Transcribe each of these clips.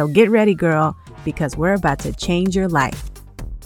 So get ready, girl, because we're about to change your life.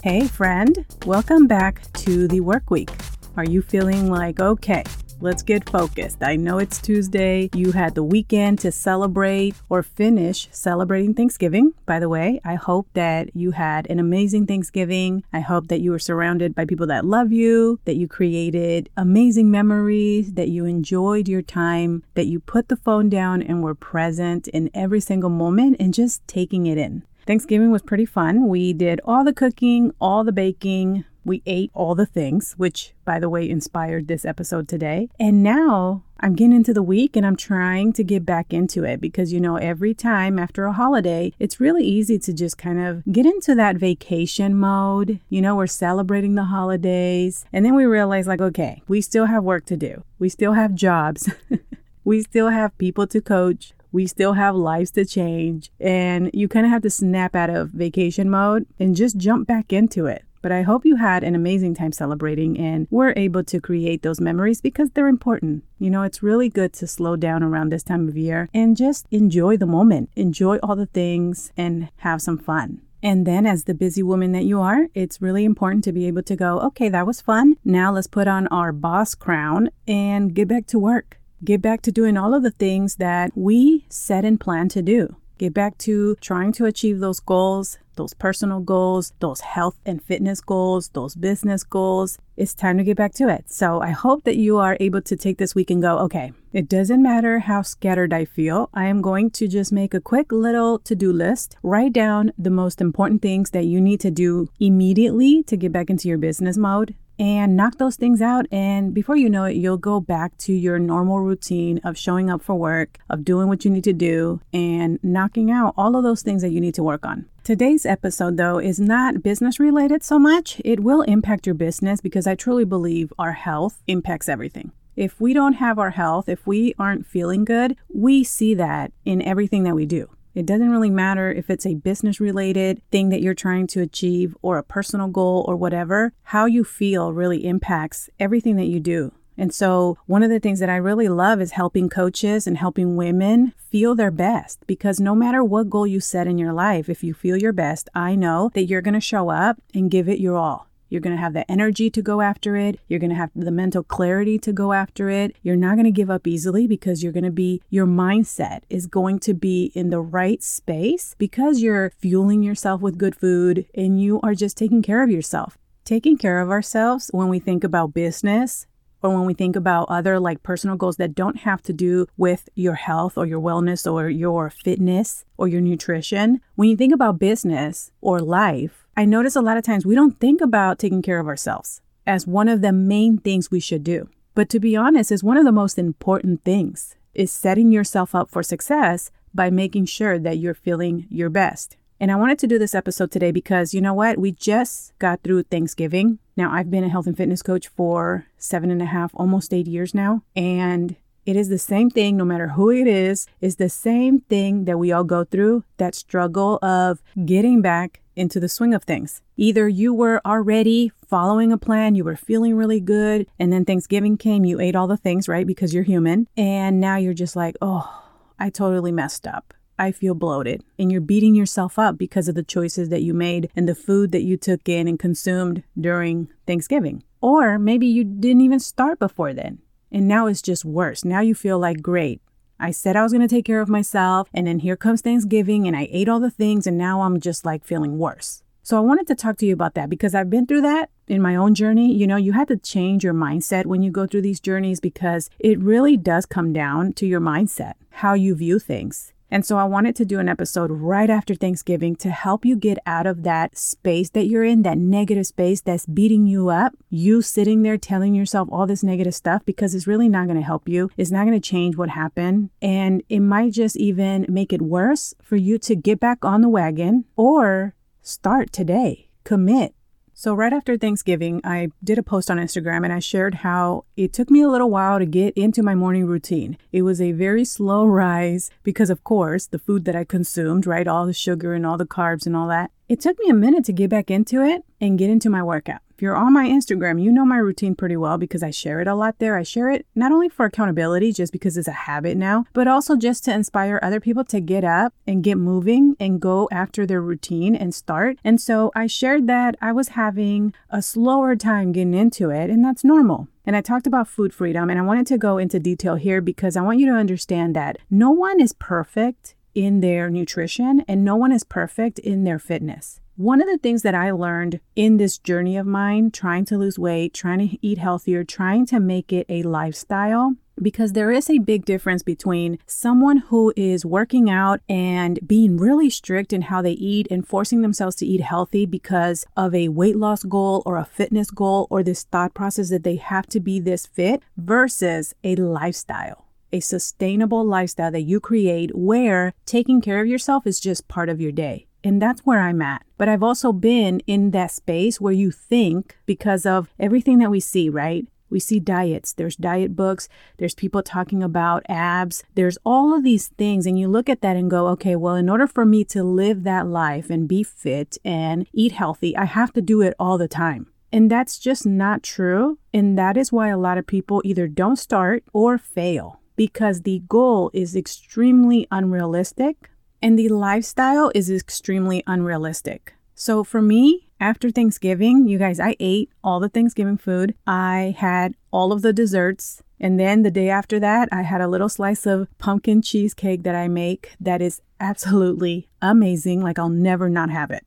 Hey, friend, welcome back to the work week. Are you feeling like, okay, let's get focused? I know it's Tuesday. You had the weekend to celebrate or finish celebrating Thanksgiving. By the way, I hope that you had an amazing Thanksgiving. I hope that you were surrounded by people that love you, that you created amazing memories, that you enjoyed your time, that you put the phone down and were present in every single moment and just taking it in. Thanksgiving was pretty fun. We did all the cooking, all the baking. We ate all the things, which, by the way, inspired this episode today. And now I'm getting into the week and I'm trying to get back into it because, you know, every time after a holiday, it's really easy to just kind of get into that vacation mode. You know, we're celebrating the holidays. And then we realize, like, okay, we still have work to do, we still have jobs. we still have people to coach we still have lives to change, and you kind of have to snap out of vacation mode and just jump back into it. But I hope you had an amazing time celebrating and were able to create those memories because they're important. You know, it's really good to slow down around this time of year and just enjoy the moment, enjoy all the things, and have some fun. And then, as the busy woman that you are, it's really important to be able to go, okay, that was fun. Now let's put on our boss crown and get back to work get back to doing all of the things that we set and plan to do. Get back to trying to achieve those goals, those personal goals, those health and fitness goals, those business goals. It's time to get back to it. So I hope that you are able to take this week and go, okay, it doesn't matter how scattered I feel. I am going to just make a quick little to do list, write down the most important things that you need to do immediately to get back into your business mode and knock those things out. And before you know it, you'll go back to your normal routine of showing up for work, of doing what you need to do, and knocking out all of those things that you need to work on. Today's episode, though, is not business related so much. It will impact your business because I truly believe our health impacts everything. If we don't have our health, if we aren't feeling good, we see that in everything that we do. It doesn't really matter if it's a business related thing that you're trying to achieve or a personal goal or whatever. How you feel really impacts everything that you do. And so, one of the things that I really love is helping coaches and helping women feel their best because no matter what goal you set in your life, if you feel your best, I know that you're going to show up and give it your all. You're going to have the energy to go after it. You're going to have the mental clarity to go after it. You're not going to give up easily because you're going to be, your mindset is going to be in the right space because you're fueling yourself with good food and you are just taking care of yourself. Taking care of ourselves when we think about business or when we think about other like personal goals that don't have to do with your health or your wellness or your fitness or your nutrition, when you think about business or life, I notice a lot of times we don't think about taking care of ourselves as one of the main things we should do. But to be honest, is one of the most important things is setting yourself up for success by making sure that you're feeling your best. And I wanted to do this episode today because you know what? We just got through Thanksgiving. Now, I've been a health and fitness coach for seven and a half, almost eight years now. And it is the same thing, no matter who it is, it's the same thing that we all go through that struggle of getting back into the swing of things. Either you were already following a plan, you were feeling really good, and then Thanksgiving came, you ate all the things, right? Because you're human. And now you're just like, oh, I totally messed up. I feel bloated. And you're beating yourself up because of the choices that you made and the food that you took in and consumed during Thanksgiving. Or maybe you didn't even start before then. And now it's just worse. Now you feel like, great, I said I was going to take care of myself, and then here comes Thanksgiving, and I ate all the things, and now I'm just like feeling worse. So I wanted to talk to you about that because I've been through that in my own journey. You know, you have to change your mindset when you go through these journeys because it really does come down to your mindset, how you view things. And so I wanted to do an episode right after Thanksgiving to help you get out of that space that you're in, that negative space that's beating you up. You sitting there telling yourself all this negative stuff because it's really not going to help you. It's not going to change what happened. And it might just even make it worse for you to get back on the wagon or start today. Commit. So, right after Thanksgiving, I did a post on Instagram and I shared how it took me a little while to get into my morning routine. It was a very slow rise because, of course, the food that I consumed, right, all the sugar and all the carbs and all that, it took me a minute to get back into it and get into my workout. If you're on my Instagram, you know my routine pretty well because I share it a lot there. I share it not only for accountability, just because it's a habit now, but also just to inspire other people to get up and get moving and go after their routine and start. And so I shared that I was having a slower time getting into it, and that's normal. And I talked about food freedom, and I wanted to go into detail here because I want you to understand that no one is perfect in their nutrition and no one is perfect in their fitness. One of the things that I learned in this journey of mine, trying to lose weight, trying to eat healthier, trying to make it a lifestyle, because there is a big difference between someone who is working out and being really strict in how they eat and forcing themselves to eat healthy because of a weight loss goal or a fitness goal or this thought process that they have to be this fit versus a lifestyle. A sustainable lifestyle that you create where taking care of yourself is just part of your day. And that's where I'm at. But I've also been in that space where you think, because of everything that we see, right? We see diets, there's diet books, there's people talking about abs, there's all of these things. And you look at that and go, okay, well, in order for me to live that life and be fit and eat healthy, I have to do it all the time. And that's just not true. And that is why a lot of people either don't start or fail because the goal is extremely unrealistic and the lifestyle is extremely unrealistic. So for me, after Thanksgiving, you guys, I ate all the Thanksgiving food. I had all of the desserts. And then the day after that, I had a little slice of pumpkin cheesecake that I make that is absolutely amazing. Like I'll never not have it,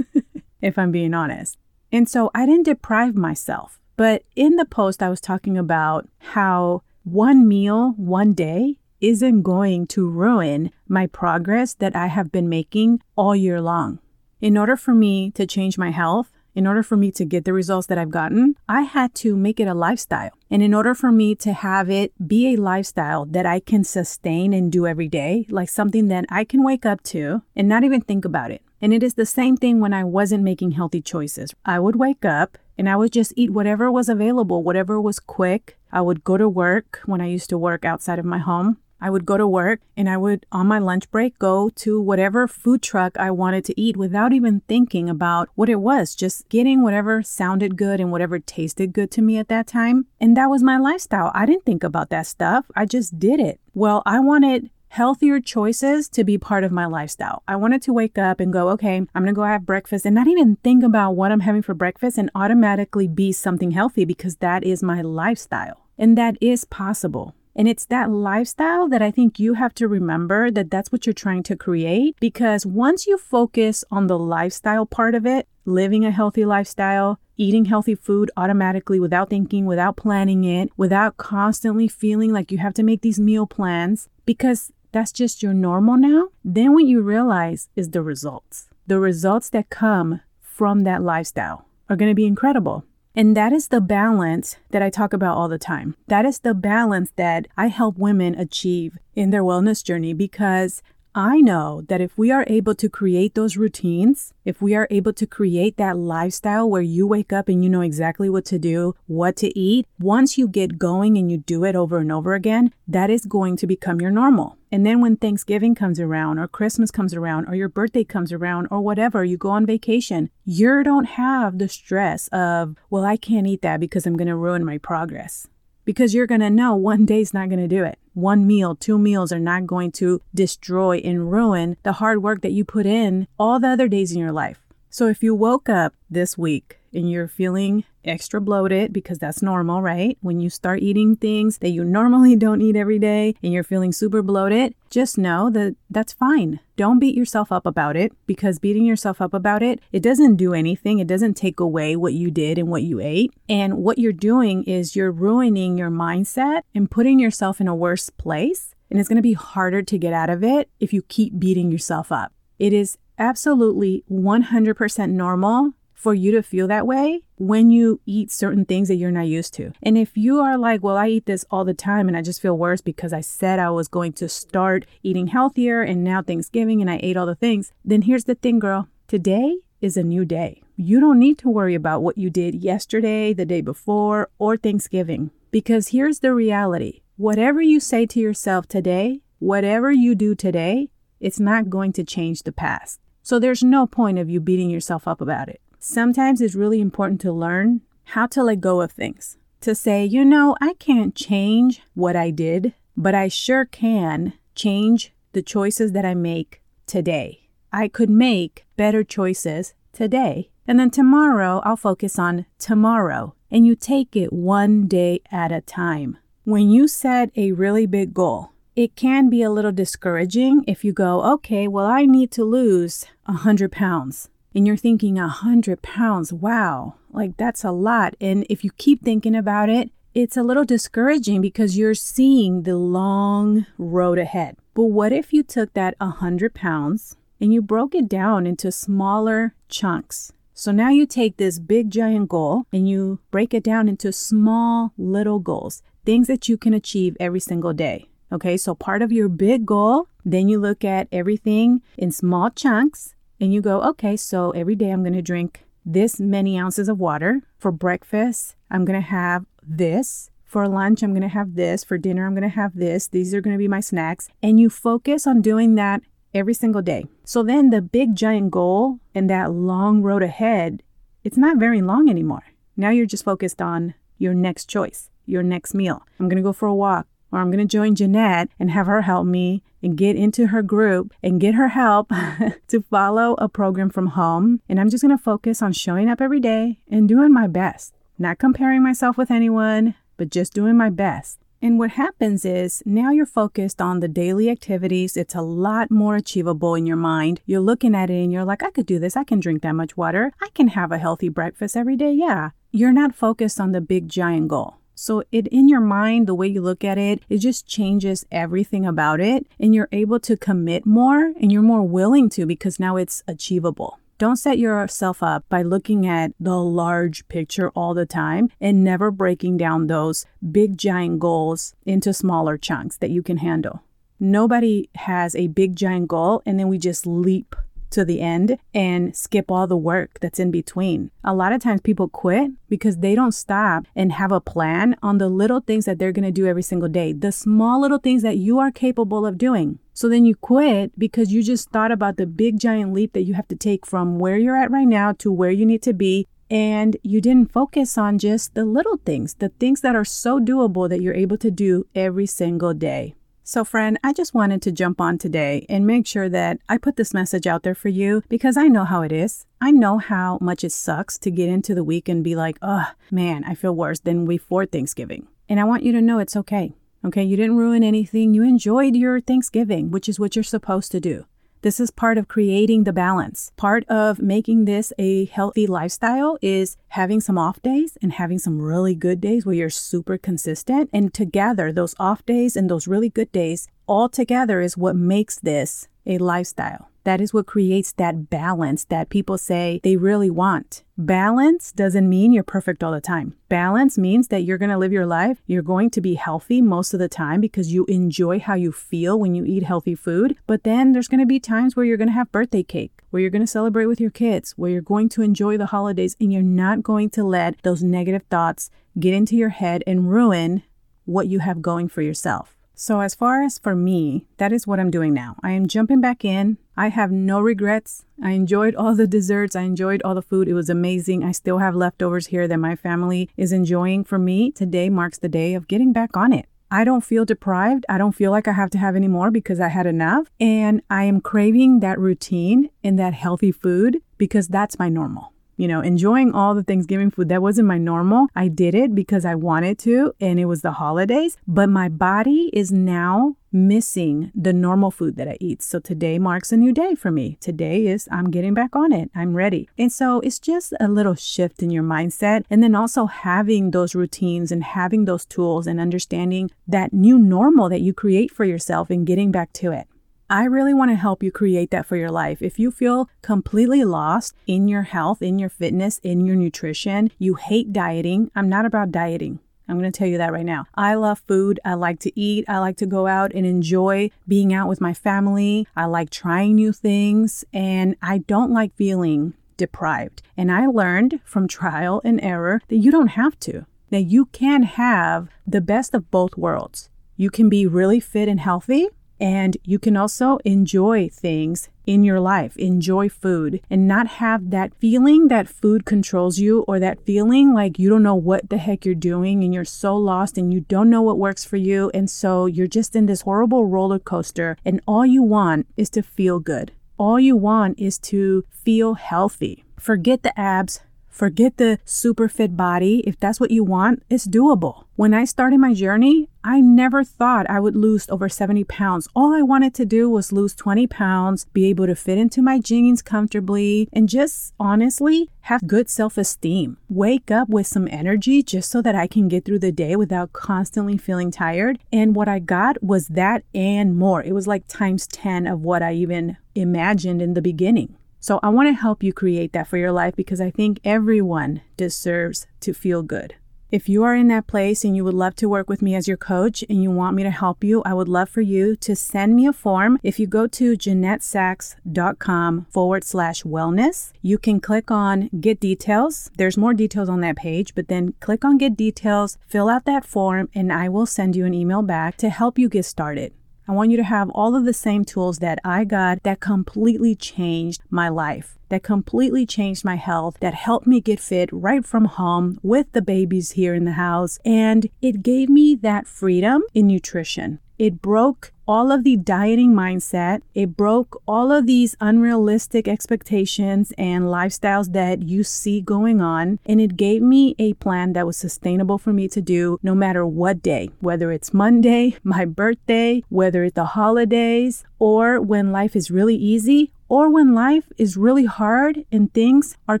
if I'm being honest. And so I didn't deprive myself. But in the post, I was talking about how one meal, one day isn't going to ruin my progress that I have been making all year long. In order for me to change my health, in order for me to get the results that I've gotten, I had to make it a lifestyle. And in order for me to have it be a lifestyle that I can sustain and do every day, like something that I can wake up to and not even think about it. And it is the same thing when I wasn't making healthy choices. I would wake up and I would just eat whatever was available, whatever was quick. I would go to work when I used to work outside of my home. I would go to work and I would, on my lunch break, go to whatever food truck I wanted to eat without even thinking about what it was, just getting whatever sounded good and whatever tasted good to me at that time. And that was my lifestyle. I didn't think about that stuff, I just did it. Well, I wanted healthier choices to be part of my lifestyle. I wanted to wake up and go, okay, I'm gonna go have breakfast and not even think about what I'm having for breakfast and automatically be something healthy because that is my lifestyle. And that is possible. And it's that lifestyle that I think you have to remember that that's what you're trying to create. Because once you focus on the lifestyle part of it, living a healthy lifestyle, eating healthy food automatically without thinking, without planning it, without constantly feeling like you have to make these meal plans, because that's just your normal now, then what you realize is the results. The results that come from that lifestyle are going to be incredible. And that is the balance that I talk about all the time. That is the balance that I help women achieve in their wellness journey because I know that if we are able to create those routines, if we are able to create that lifestyle where you wake up and you know exactly what to do, what to eat, once you get going and you do it over and over again, that is going to become your normal. And then when Thanksgiving comes around, or Christmas comes around, or your birthday comes around, or whatever, you go on vacation, you don't have the stress of, well, I can't eat that because I'm going to ruin my progress because you're going to know one day's not going to do it. One meal, two meals are not going to destroy and ruin the hard work that you put in all the other days in your life. So if you woke up this week and you're feeling extra bloated because that's normal, right? When you start eating things that you normally don't eat every day and you're feeling super bloated, just know that that's fine. Don't beat yourself up about it because beating yourself up about it, it doesn't do anything. It doesn't take away what you did and what you ate. And what you're doing is you're ruining your mindset and putting yourself in a worse place and it's going to be harder to get out of it if you keep beating yourself up. It is absolutely 100% normal for you to feel that way when you eat certain things that you're not used to. And if you are like, well, I eat this all the time and I just feel worse because I said I was going to start eating healthier and now Thanksgiving and I ate all the things, then here's the thing, girl. Today is a new day. You don't need to worry about what you did yesterday, the day before, or Thanksgiving. Because here's the reality whatever you say to yourself today, whatever you do today, it's not going to change the past. So there's no point of you beating yourself up about it. Sometimes it's really important to learn how to let go of things. To say, you know, I can't change what I did, but I sure can change the choices that I make today. I could make better choices today. And then tomorrow, I'll focus on tomorrow. And you take it one day at a time. When you set a really big goal, it can be a little discouraging if you go, okay, well, I need to lose 100 pounds and you're thinking a hundred pounds, wow, like that's a lot. And if you keep thinking about it, it's a little discouraging because you're seeing the long road ahead. But what if you took that a hundred pounds and you broke it down into smaller chunks? So now you take this big giant goal and you break it down into small little goals, things that you can achieve every single day. Okay, so part of your big goal, then you look at everything in small chunks and you go, okay, so every day I'm going to drink this many ounces of water. For breakfast, I'm going to have this. For lunch, I'm going to have this. For dinner, I'm going to have this. These are going to be my snacks. And you focus on doing that every single day. So then the big giant goal and that long road ahead, it's not very long anymore. Now you're just focused on your next choice, your next meal. I'm going to go for a walk or I'm going to join Jeannette and have her help me and get into her group and get her help to follow a program from home. And I'm just going to focus on showing up every day and doing my best, not comparing myself with anyone, but just doing my best. And what happens is now you're focused on the daily activities. It's a lot more achievable in your mind. You're looking at it and you're like, I could do this. I can drink that much water. I can have a healthy breakfast every day. Yeah. You're not focused on the big giant goal. So it in your mind, the way you look at it, it just changes everything about it and you're able to commit more and you're more willing to because now it's achievable. Don't set yourself up by looking at the large picture all the time and never breaking down those big giant goals into smaller chunks that you can handle. Nobody has a big giant goal and then we just leap to the end and skip all the work that's in between. A lot of times people quit because they don't stop and have a plan on the little things that they're going to do every single day, the small little things that you are capable of doing. So then you quit because you just thought about the big giant leap that you have to take from where you're at right now to where you need to be. And you didn't focus on just the little things, the things that are so doable that you're able to do every single day. So, friend, I just wanted to jump on today and make sure that I put this message out there for you because I know how it is. I know how much it sucks to get into the week and be like, oh man, I feel worse than before Thanksgiving. And I want you to know it's okay. Okay, you didn't ruin anything. You enjoyed your Thanksgiving, which is what you're supposed to do. This is part of creating the balance. Part of making this a healthy lifestyle is having some off days and having some really good days where you're super consistent. And together, those off days and those really good days all together is what makes this a lifestyle. That is what creates that balance that people say they really want. Balance doesn't mean you're perfect all the time. Balance means that you're going to live your life. You're going to be healthy most of the time because you enjoy how you feel when you eat healthy food. But then there's going to be times where you're going to have birthday cake, where you're going to celebrate with your kids, where you're going to enjoy the holidays, and you're not going to let those negative thoughts get into your head and ruin what you have going for yourself. So, as far as for me, that is what I'm doing now. I am jumping back in. I have no regrets. I enjoyed all the desserts. I enjoyed all the food. It was amazing. I still have leftovers here that my family is enjoying. For me, today marks the day of getting back on it. I don't feel deprived. I don't feel like I have to have any more because I had enough. And I am craving that routine and that healthy food because that's my normal you know, enjoying all the Thanksgiving food. That wasn't my normal. I did it because I wanted to and it was the holidays, but my body is now missing the normal food that I eat. So today marks a new day for me. Today is I'm getting back on it. I'm ready. And so it's just a little shift in your mindset. And then also having those routines and having those tools and understanding that new normal that you create for yourself and getting back to it. I really want to help you create that for your life. If you feel completely lost in your health, in your fitness, in your nutrition, you hate dieting, I'm not about dieting. I'm going to tell you that right now. I love food. I like to eat. I like to go out and enjoy being out with my family. I like trying new things and I don't like feeling deprived. And I learned from trial and error that you don't have to, that you can have the best of both worlds. You can be really fit and healthy and you can also enjoy things in your life, enjoy food, and not have that feeling that food controls you or that feeling like you don't know what the heck you're doing and you're so lost and you don't know what works for you. And so you're just in this horrible roller coaster, and all you want is to feel good. All you want is to feel healthy. Forget the abs, Forget the super fit body. If that's what you want, it's doable. When I started my journey, I never thought I would lose over 70 pounds. All I wanted to do was lose 20 pounds, be able to fit into my jeans comfortably, and just honestly have good self esteem. Wake up with some energy just so that I can get through the day without constantly feeling tired. And what I got was that and more. It was like times 10 of what I even imagined in the beginning. So I want to help you create that for your life because I think everyone deserves to feel good. If you are in that place and you would love to work with me as your coach and you want me to help you, I would love for you to send me a form. If you go to JeannetteSacks.com forward slash wellness, you can click on get details. There's more details on that page, but then click on get details, fill out that form, and I will send you an email back to help you get started. I want you to have all of the same tools that I got that completely changed my life, that completely changed my health, that helped me get fit right from home with the babies here in the house. And it gave me that freedom in nutrition. It broke all of the dieting mindset. It broke all of these unrealistic expectations and lifestyles that you see going on. And it gave me a plan that was sustainable for me to do no matter what day, whether it's Monday, my birthday, whether it's the holidays, or when life is really easy, or when life is really hard and things are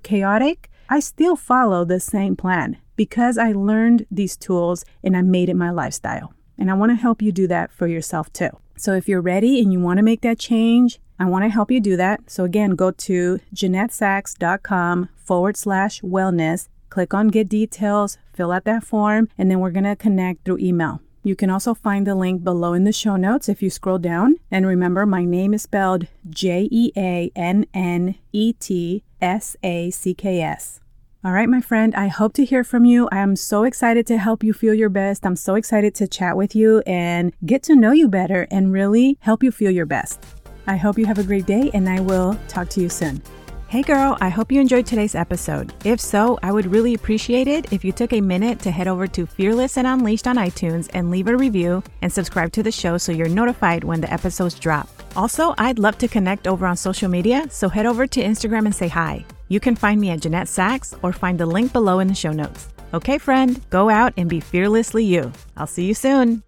chaotic. I still follow the same plan because I learned these tools and I made it my lifestyle. And I want to help you do that for yourself too. So if you're ready and you want to make that change, I want to help you do that. So again, go to JeannetteSacks.com forward slash wellness, click on get details, fill out that form, and then we're going to connect through email. You can also find the link below in the show notes if you scroll down. And remember, my name is spelled J E A N N E T S A C K S. All right, my friend, I hope to hear from you. I am so excited to help you feel your best. I'm so excited to chat with you and get to know you better and really help you feel your best. I hope you have a great day and I will talk to you soon. Hey girl, I hope you enjoyed today's episode. If so, I would really appreciate it if you took a minute to head over to Fearless and Unleashed on iTunes and leave a review and subscribe to the show so you're notified when the episodes drop. Also, I'd love to connect over on social media, so head over to Instagram and say hi. You can find me at Jeannette Sacks or find the link below in the show notes. Okay, friend, go out and be fearlessly you. I'll see you soon.